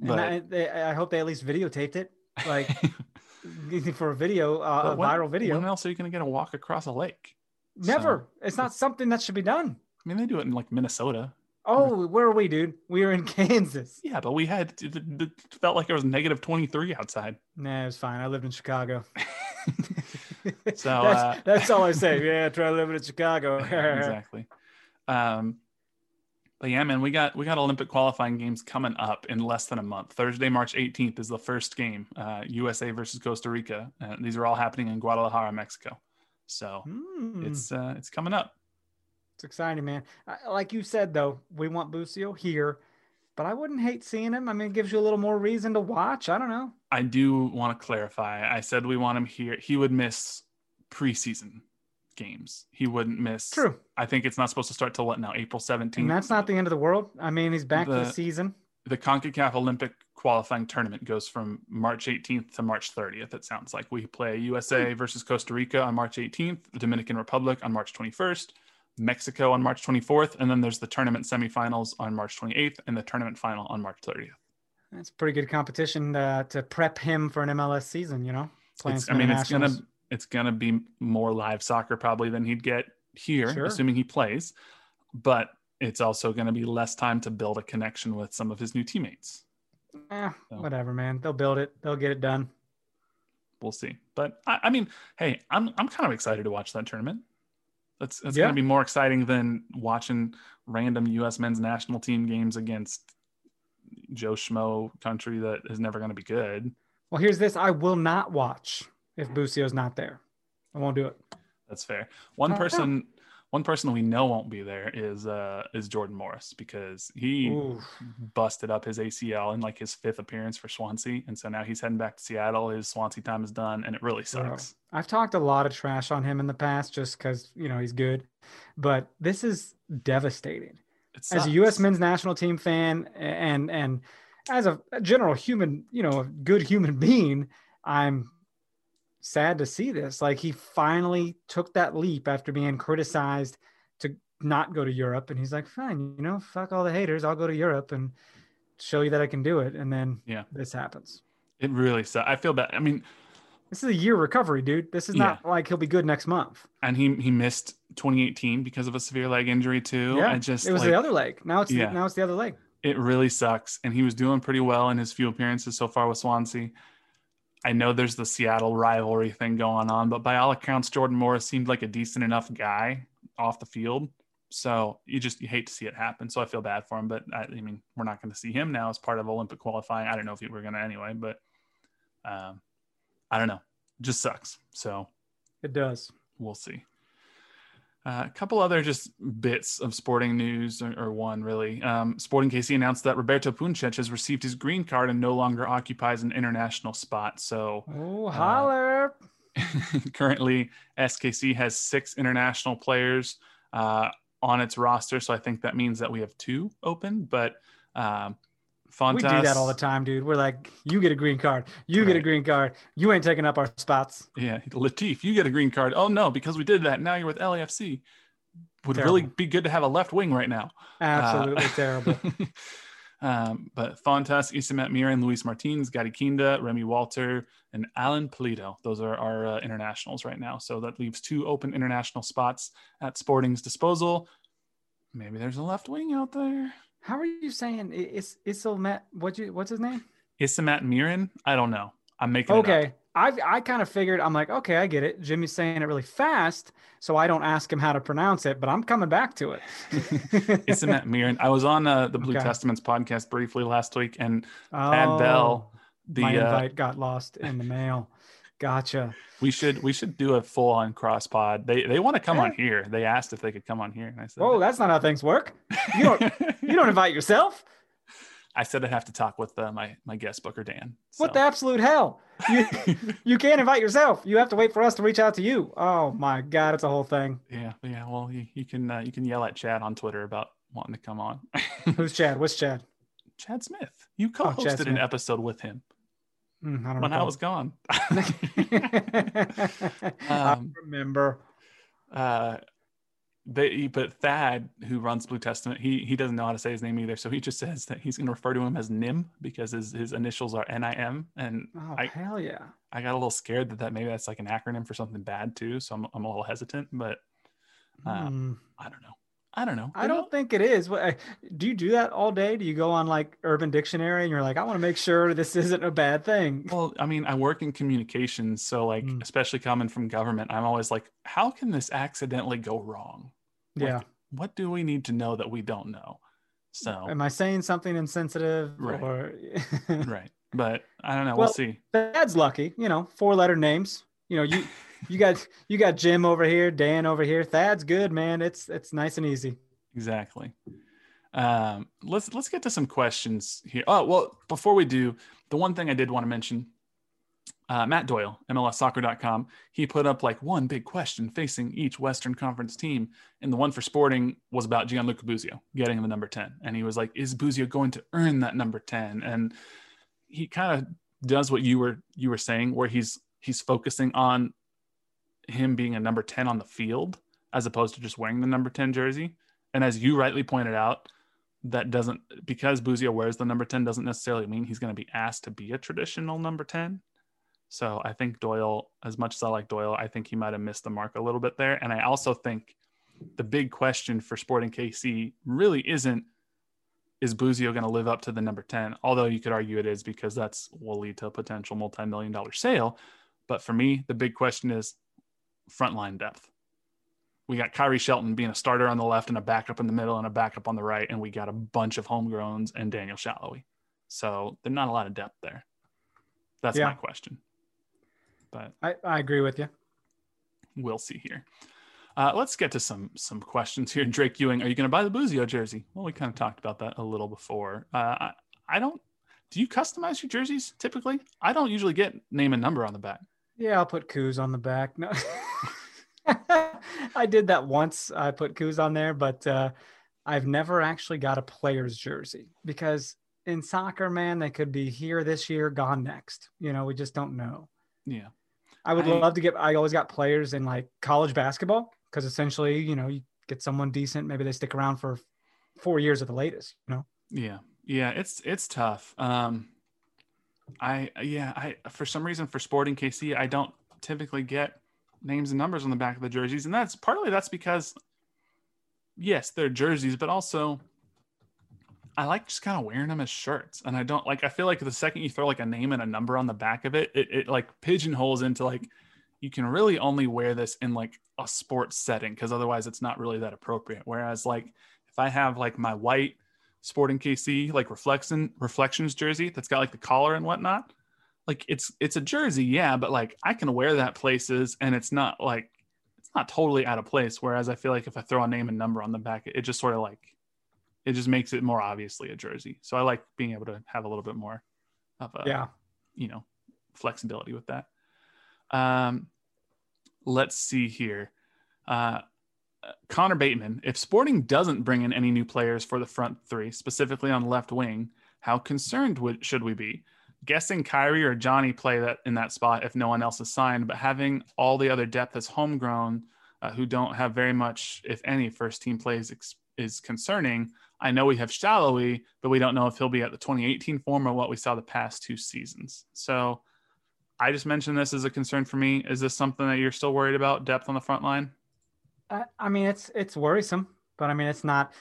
And But I, they, I hope they at least videotaped it, like [laughs] for a video, uh, a when- viral video. When else are you going to get a walk across a lake? Never. It's not something that should be done. I mean, they do it in like Minnesota. Oh, where are we, dude? We were in [laughs] Kansas. Yeah, but we had it, it- it felt like it was negative 23 outside. Nah, it's fine. I lived in Chicago. [laughs] [laughs] So, that's, uh, that's all I say. Yeah, try living in Chicago. exactly. Um, But yeah, man, we got we got Olympic qualifying games coming up in less than a month. Thursday, March 18th is the first game, uh, USA versus Costa Rica. Uh, these are all happening in Guadalajara, Mexico. So Hmm. it's uh, it's coming up. It's exciting, man. I- Like you said, though, we want Busio here, but I wouldn't hate seeing him. I mean, it gives you a little more reason to watch. I don't know. I do want to clarify. I said we want him here. He would miss preseason games. He wouldn't miss. True. I think it's not supposed to start till what now? April 17th. And that's not the end of the world. I mean, he's back for The- the season. the CONCACAF Olympic qualifying tournament goes from March 18th to March 30th. It sounds like we play USA Hmm. versus Costa Rica on March 18th, the Dominican Republic on March 21st, Mexico on March 24th, and then there's the tournament semifinals on March 28th and the tournament final on March 30th. That's pretty good competition uh, to prep him for an MLS season. You know, I mean, it's gonna it's gonna be more live soccer probably than he'd get here, Sure. assuming he plays. But it's also to be less time to build a connection with some of his new teammates. Eh, So. whatever, man. They'll build it. They'll get it done. we'll see. But I, I mean, hey, I'm I'm kind of excited to watch that tournament. That's that's Yeah. gonna be more exciting than watching random U.S. men's national team games against Joe Schmo country that is never gonna be good. Well, here's this. I will not watch if Busio's not there. I won't do it. That's fair. One Uh, person, one person we know won't be there is uh is Jordan Morris because he Ooh. busted up his ACL in like his fifth appearance for Swansea, and so now he's heading back to Seattle. His Swansea time is done, and it really Bro. sucks. I've talked a lot of trash on him in the past just because, you know, he's good. But this is devastating. As a U.S. men's national team fan and and as a general human, you know, a good human [laughs] being, I'm sad to see this. Like he finally took that leap after being criticized to not go to Europe. And he's like, fine, you know, fuck all the haters. I'll go to Europe and show you that I can do it. And then Yeah. this happens. It really sucks. I feel bad. I mean, This is a year recovery, dude. This is not like he'll be good next month. and he he missed 2018 because of a severe leg injury too. Yeah, I just it was like, the other leg. Now it's Yeah. the, now it's the other leg. it really sucks. And he was doing pretty well in his few appearances so far with Swansea. I know there's the Seattle rivalry thing going on, but by all accounts, Jordan Morris seemed like a decent enough guy off the field. So you just you hate to see it happen. So I feel bad for him, but I, I mean we're not going to see him now as part of Olympic qualifying. I don't know if we were going to anyway, but um, I don't know. Just sucks. So It does. we'll see. Uh, a couple other just bits of sporting news, or, or one really. Um, Sporting KC announced that Roberto Puncec has received his green card and no longer occupies an international spot. So Oh, holler. [laughs] currently, SKC has six international players uh, on its roster. So I think that means that we have two open. But um, Fontas, we do that all the time, dude. We're like, you get a green card. You get a green card. You ain't taking up our spots. Yeah, Latif, you get a green card. Oh no, because we did that. Now you're with LAFC. Would really be good to have a left wing right now. Absolutely Uh, terrible. [laughs] um, but Fontas, Isimat-Mirin, Luis Martins, Gadi Kinda, Remi Walter, and Alan Pulido. Those are our uh, internationals right now. So that leaves two open international spots at Sporting's disposal. Maybe there's a left wing out there. How are you saying it's Isilmet? What you what's his name? Isimat-Mirin? I don't know. I'm making it up. Okay. I I kind of figured I'm like, okay, I get it. Jimmy's saying it really fast, so I don't ask him how to pronounce it, but I'm coming back to it. [laughs] Isamet Miran. I was on uh, the Blue Okay. Testaments podcast briefly last week, and oh, Tad Bell, the my uh, invite got lost in the mail. Gotcha. we should we should do a full on cross pod. They they want to come on here. They asked if they could come on here, and I said, Oh, that's not how things work. You don't [laughs] you don't invite yourself. I said I'd have to talk with uh, my my guest booker Dan. What the absolute hell? You, [laughs] you can't invite yourself. You have to wait for us to reach out to you. Oh my god, it's a whole thing. yeah, yeah. Well, you, you can uh, you can yell at Chad on Twitter about wanting to come on. Who's Chad? What's Chad? Chad Smith. You Oh, Chad co-hosted an episode with him Hmm, I don't know. when I recall. was gone. [laughs] I Um, remember. uh, they, but Thad, who runs Blue Testament, he he doesn't know how to say his name either, so he just says that he's going to refer to him as Nim because his his initials are N I M, and Oh I- hell yeah! I got a little scared that that maybe that's like an acronym for something bad too, so I'm I'm a little hesitant, but Hmm. I don't know. I don't know. I don't think it is. What do you do that all day? Do you go on like Urban Dictionary and you're like, I want to make sure this isn't a bad thing? Well, I mean, I work in communications, so like, Mm. especially coming from government, I'm always like, how can this accidentally go wrong? Like, Yeah, What do we need to know that we don't know? So Am I saying something insensitive? Right. Or [laughs] right, but I don't know. Well- we'll see. Dad's lucky, you know, four letter names. You know, you you got you got Jim over here, Dan over here. Thad's good, man. It's it's nice and easy. Exactly. Um, let's let's get to some questions here. Oh well, before we do, the one thing I did want to mention, uh, Matt Doyle, MLSsoccer.com, he put up like one big question facing each Western Conference team, and the one for Sporting was about Gianluca Busio getting the number ten, and he was like, "Is Busio going to earn that number 10? And he kind of does what you were you were saying, where he's he's focusing on him being a number ten on the field as opposed to just wearing the number ten jersey. And as you rightly pointed out, that doesn't because Busio wears the number 10 doesn't necessarily mean he's going to be asked to be a traditional number 10. So I think Doyle, as much as I like Doyle, I think he might have missed the mark a little bit there. And I also think the big question for Sporting KC really isn't is Busio going to live up to the number 10? Although you could argue it is because that's will lead to a potential multi-million dollar sale. But for me, the big question is frontline depth we got Khiry Shelton being a starter on the left and a backup in the middle and a backup on the right, and we got a bunch of homegrowns and Daniel Salloi. So there's not a lot of depth there. That's Yeah. my question. But I, I agree with you. we'll see here. Uh, let's get to some some questions here. Drake Ewing, are you going to buy the Busio jersey? Well, we kind of talked about that a little before. Uh, I, I don't. Do you customize your jerseys typically? I don't usually get name and number on the back. Yeah, I'll put Coos on the back. No. [laughs] I did that once. I put Coos on there, but uh, I've never actually got a player's jersey because in soccer, man, they could be here this year, gone next. You know, we just don't know. Yeah, I would I- love to get. I always got players in like college basketball because essentially, you know, you get someone decent. Maybe they stick around for four years at the latest. You know. Yeah, yeah, it's it's tough. Um, I uh, yeah, I for some reason for Sporting KC, I don't typically get names and numbers on the back of the jerseys, and that's partly that's because yes, they're jerseys, but also I like just kind of wearing them as shirts, and I don't like. I feel like the second you throw like a name and a number on the back of it, it, it like pigeonholes into like you can really only wear this in like a sports setting because otherwise it's not really that appropriate. Whereas like if I have like my white Sporting KC like reflection reflections jersey that's got like the collar and whatnot. Like it's it's a jersey, yeah, but like I can wear that places and it's not like it's not totally out of place. Whereas I feel like if I throw a name and number on the back, it just sort of like it just makes it more obviously a jersey. So I like being able to have a little bit more of a yeah. you know flexibility with that. Um, let's see here. Uh, Connor Bateman, if Sporting doesn't bring in any new players for the front three, specifically on left wing, how concerned would, should we be? Guessing Khiry or Johnny play that in that spot if no one else is signed, but having all the other depth as homegrown uh, who don't have very much, if any, first team plays ex- is concerning. I know we have Salloi, but we don't know if he'll be at the 2018 form or what we saw the past two seasons. So I just mentioned this as a concern for me. Is this something that you're still worried about? Depth on the front line? I, I mean, it's it's worrisome, but I mean, it's not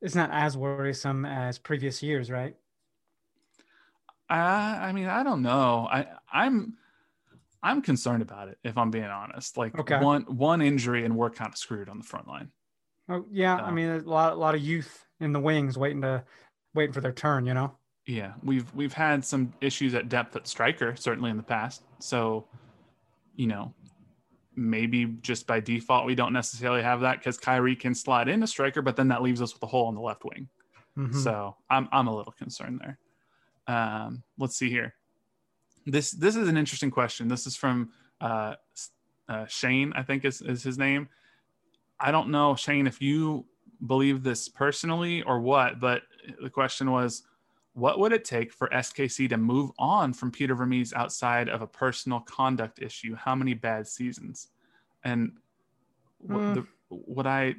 it's not as worrisome as previous years, right? Uh, I mean, I don't know. I I'm I'm concerned about it if I'm being honest. Like Okay. one one injury and we're kind of screwed on the front line. Oh yeah, I mean, a lot a lot of youth in the wings waiting to waiting for their turn. You know. Yeah, we've we've had some issues at depth at striker certainly in the past. So, you know, maybe just by default we don't necessarily have that because Khiry can slide in a striker, but then that leaves us with a hole on the left wing. Mhm. So I'm I'm a little concerned there. Um, let's see here. This this is an interesting question. This is from uh, uh, Shane, I think is is his name. I don't know, Shane, if you believe this personally or what, but the question was, what would it take for SKC to move on from Peter Vermes outside of a personal conduct issue? How many bad seasons? And what, Hmm. the, what I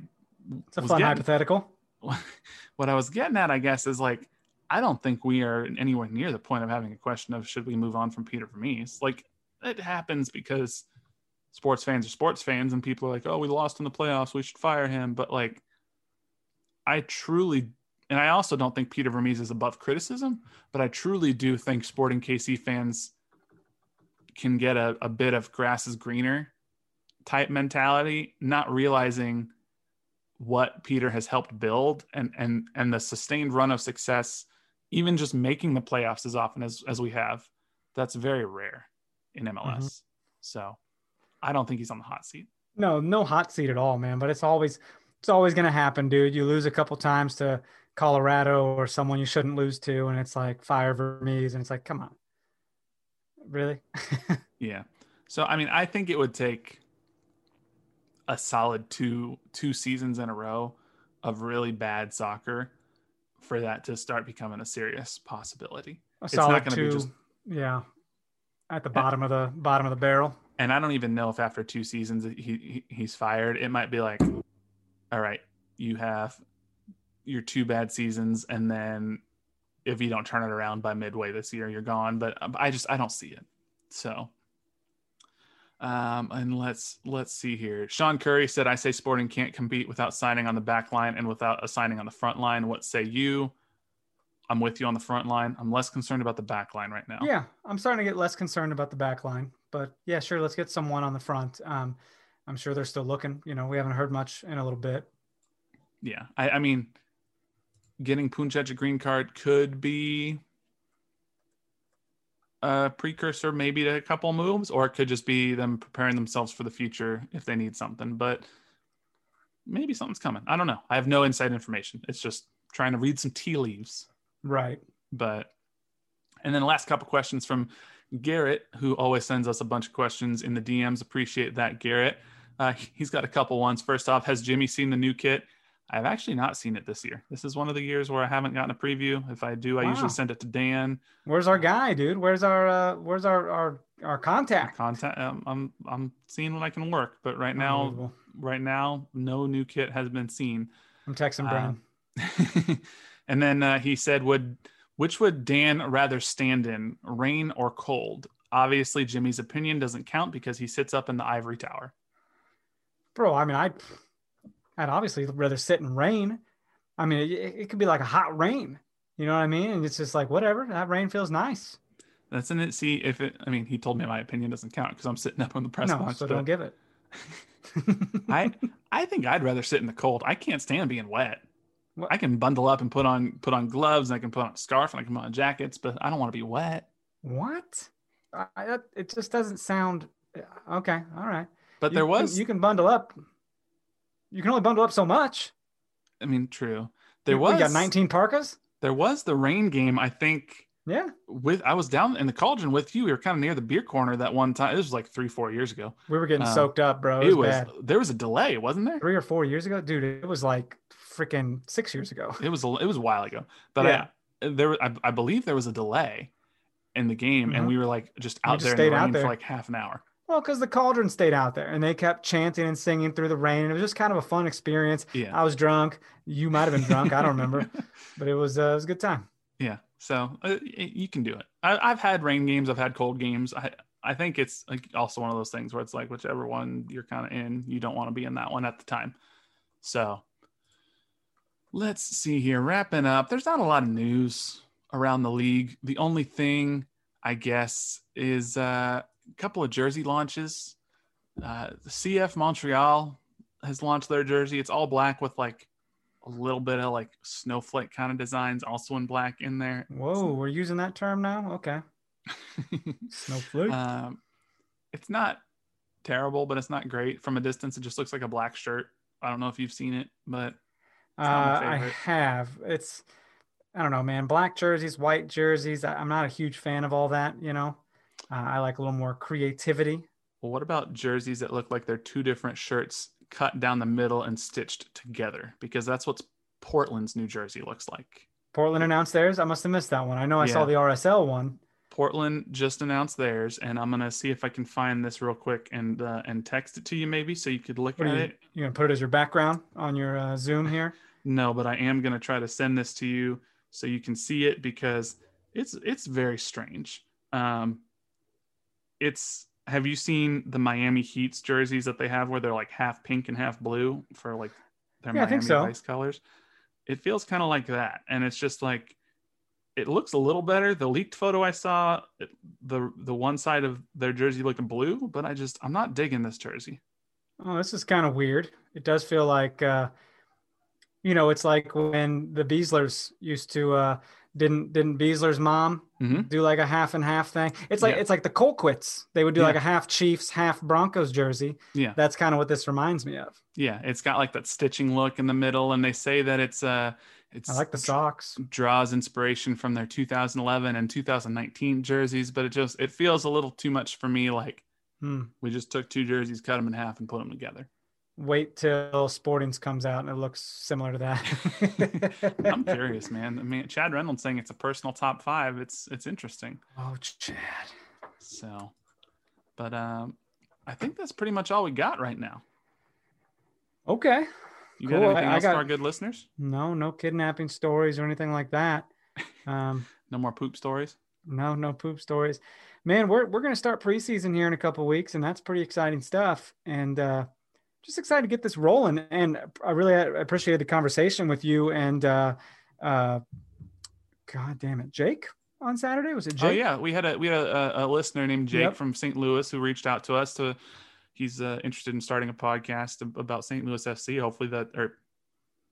it's a fun getting- hypothetical. [laughs] what I was getting at, I guess, is like I don't think we are anywhere near the point of having a question of should we move on from Peter Vermes. Like it happens because sports fans are sports fans, and people are like, "Oh, we lost in the playoffs, we should fire him." But like, I truly, and I also don't think Peter Vermes is above criticism, but I truly do think Sporting KC fans can get a, a bit of grass is greener type mentality, not realizing what Peter has helped build and and and the sustained run of success, even just making the playoffs as often as as we have, that's very rare in MLS. Mm-hmm. So I don't think he's on the hot seat. No, no hot seat at all, man. But it's always it's always gonna happen, dude. You lose a couple times to Colorado or someone you shouldn't lose to, and it's like fire Vermes, and it's like, come on, really? [laughs] Yeah. So I mean, I think it would take a solid two two seasons in a row of really bad soccer for that to start becoming a serious possibility. a It's not gonna be just yeah, at the bottom of the bottom of the barrel. and I don't even know if after two seasons he, he he's fired. It might be like, all right, you have your two bad seasons, and then if you don't turn it around by midway this year, you're gone. But um, I just I don't see it. So, um, and let's let's see here. Sean Curry said, "I say Sporting can't compete without signing on the back line and without a signing on the front line. What say you?" I'm with you on the front line. I'm less concerned about the back line right now. Yeah, I'm starting to get less concerned about the back line, but yeah, sure, let's get someone on the front. Um, I'm sure they're still looking. You know, we haven't heard much in a little bit. yeah I, I mean getting Puncec a green card could be a precursor maybe to a couple moves or it could just be them preparing themselves for the future if they need something but maybe something's coming. I don't know. I have no inside information. It's just trying to read some tea leaves. Right. but and then the last couple questions from garrett who always sends us a bunch of questions in the dms appreciate that garrett. Uh, [laughs] he's got a couple ones. First off has jimmy seen the new kit i've actually not seen it this year this is one of the years where i haven't gotten a preview if i do i Wow. usually send it to dan Where's our guy, dude? Where's our uh, where's our our our contact? contact um, i'm i'm seeing what i can work but right now right now no new kit has been seen I'm texting Um, Brian. [laughs] and then uh, he said, "Would which would Dan rather stand in, rain or cold?" Obviously, Jimmy's opinion doesn't count because he sits up in the ivory tower. Bro, I mean, I I'd obviously rather sit in rain. I mean, it, it could be like a hot rain. You know what I mean? And it's just like whatever. That rain feels nice. That's in it. See if it. I mean, he told me my opinion doesn't count because I'm sitting [laughs] up on the press no, box. so don't give it. [laughs] I I think I'd rather sit in the cold. I can't stand being wet. What- I can bundle up and put on put on gloves and I can put on a scarf and I can put on jackets, but I don't want to be wet. what? I, it just doesn't sound okay. All right. But You there was, you can bundle up. You can only bundle up so much. I mean, true. There We was got 19 parkas. There was the rain game. I think Yeah, with I was down in the cauldron with you. We were kind of near the beer corner that one time. This was like three, four years ago. we were getting Um, soaked up, bro. It It was, was bad. there was a delay, wasn't there? Three or four years ago, dude. It was like freaking six years ago. It was a, it was a while ago, but Yeah. I, there I, I believe there was a delay in the game, and Mhm. we were like just We out just there in the out rain there. for like half an hour. Well, because the cauldron stayed out there and they kept chanting and singing through the rain. It was just kind of a fun experience. Yeah, I was drunk. You might have been drunk. I don't remember, [laughs] but it was uh, it was a good time. yeah. So uh, you can do it. I, I've had rain games. I've had cold games. I I think it's like also one of those things where it's like whichever one you're kind of in, you don't want to be in that one at the time. So let's see here. Wrapping up, there's not a lot of news around the league. The only thing I guess is uh, couple of jersey launches. Uh, the CF Montreal has launched their jersey. It's all black with like a little bit of like snowflake kind of designs, also in black in there. Whoa, we're using that term now. Okay, [laughs] snowflake. um, it's not terrible, but it's not great. From a distance, it just looks like a black shirt. I don't know if you've seen it, but Uh, I have. It's I don't know, man. Black jerseys, white jerseys. I, I'm not a huge fan of all that. You know, uh, I like a little more creativity. well, what about jerseys that look like they're two different shirts cut down the middle and stitched together? Because that's what Portland's New Jersey looks like. Portland announced theirs. I must have missed that one. I know I saw the RSL one. Portland just announced theirs, and I'm gonna see if I can find this real quick and uh, and text it to you maybe so you could look What at you, it. you gonna put it as your background on your uh, Zoom here? [laughs] No, but I am gonna try to send this to you so you can see it because it's it's very strange. Um, it's have you seen the Miami Heat's jerseys that they have where they're like half pink and half blue for like their Yeah, Miami so. Vice colors? It feels kind of like that, and it's just like it looks a little better. The leaked photo I saw, it, the the one side of their jersey looked blue, but I just I'm not digging this jersey. Oh, this is kind of weird. It does feel like uh, You know, it's like when the Beslers used to uh didn't didn't Besler's mom Mhm. do like a half and half thing? It's like Yeah. it's like the Colquitts. They would do Yeah. like a half Chiefs, half Broncos jersey. Yeah. That's kind of what this reminds me of. Yeah, it's got like that stitching look in the middle, and they say that it's uh, it's I like the socks. draws inspiration from their 2011 and 2019 jerseys, but it just it feels a little too much for me. Like Hmm. we just took two jerseys, cut them in half, and put them together. Wait till Sportings comes out and it looks similar to that. I'm [laughs] curious, man. I mean, Chad Reynolds saying it's a personal top five. It's it's interesting. Oh, Chad. So, but um, I think that's pretty much all we got right now. Okay. You Cool. got I- anything I else got- for our good listeners? No, no kidnapping stories or anything like that. [laughs] Um, No more poop stories. no, no poop stories. Man, we're we're gonna start preseason here in a couple weeks, and that's pretty exciting stuff. And uh, just excited to get this rolling. And I really appreciated the conversation with you and uh, uh, God damn it, Jake on Saturday. Was it Jake? Oh yeah, we had a we had a, a listener named Jake Yep. from St. Louis who reached out to us to. He's uh, interested in starting a podcast about St. Louis FC. Hopefully that or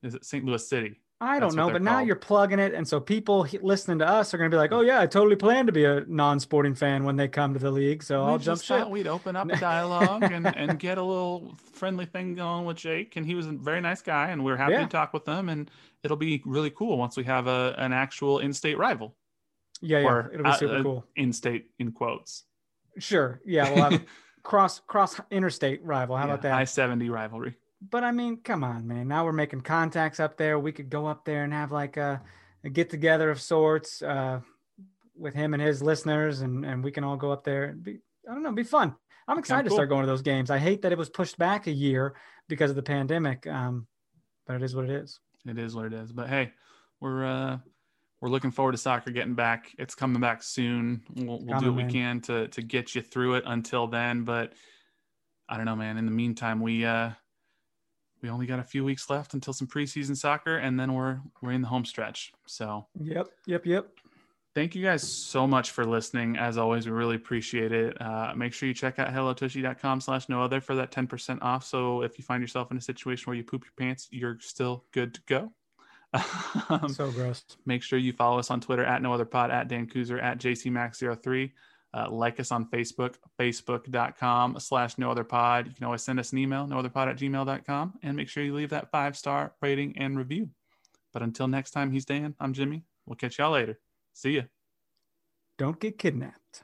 is it St. Louis City? I don't know, but now you're plugging it, and so people he- listening to us are going to be like, "Oh yeah, I totally plan to be a non-sporting fan when they come to the league." So we I'll jump ship. we'd open up a [laughs] dialogue and, and get a little friendly thing going with Jake. And he was a very nice guy, and we are happy Yeah. to talk with him. And it'll be really cool once we have a an actual in-state rival Yeah, yeah, or it'll be uh, super uh, cool. in-state in quotes. Sure, yeah, we'll have [laughs] cross cross interstate rival. How about that? I seventy rivalry. But I mean, come on, man. Now we're making contacts up there. We could go up there and have like a, a get together of sorts uh, with him and his listeners, and and we can all go up there. and be, I don't know, be fun. I'm excited to cool. start going to those games. I hate that it was pushed back a year because of the pandemic, um, but it is what it is. It is what it is. But hey, we're uh we're looking forward to soccer getting back. It's coming back soon. We'll, we'll do what we can to to get you through it until then. But I don't know, man. In the meantime, we uh we only got a few weeks left until some preseason soccer, and then we're we're in the home stretch. So Yep, yep, yep. thank you guys so much for listening. As always, we really appreciate it. Uh, make sure you check out hellotushy.com slash no other for that 10% off. So if you find yourself in a situation where you poop your pants, you're still good to go. [laughs] Um, so gross. make sure you follow us on Twitter at no other pod, at Dan Kuzer, at JCMax03. Uh, like us on Facebook, facebook.com slash no other pod. You can always send us an email, no other pod at gmail.com, and make sure you leave that five star rating and review. But until next time, he's Dan. I'm Jimmy. We'll catch y'all later. See ya. Don't get kidnapped.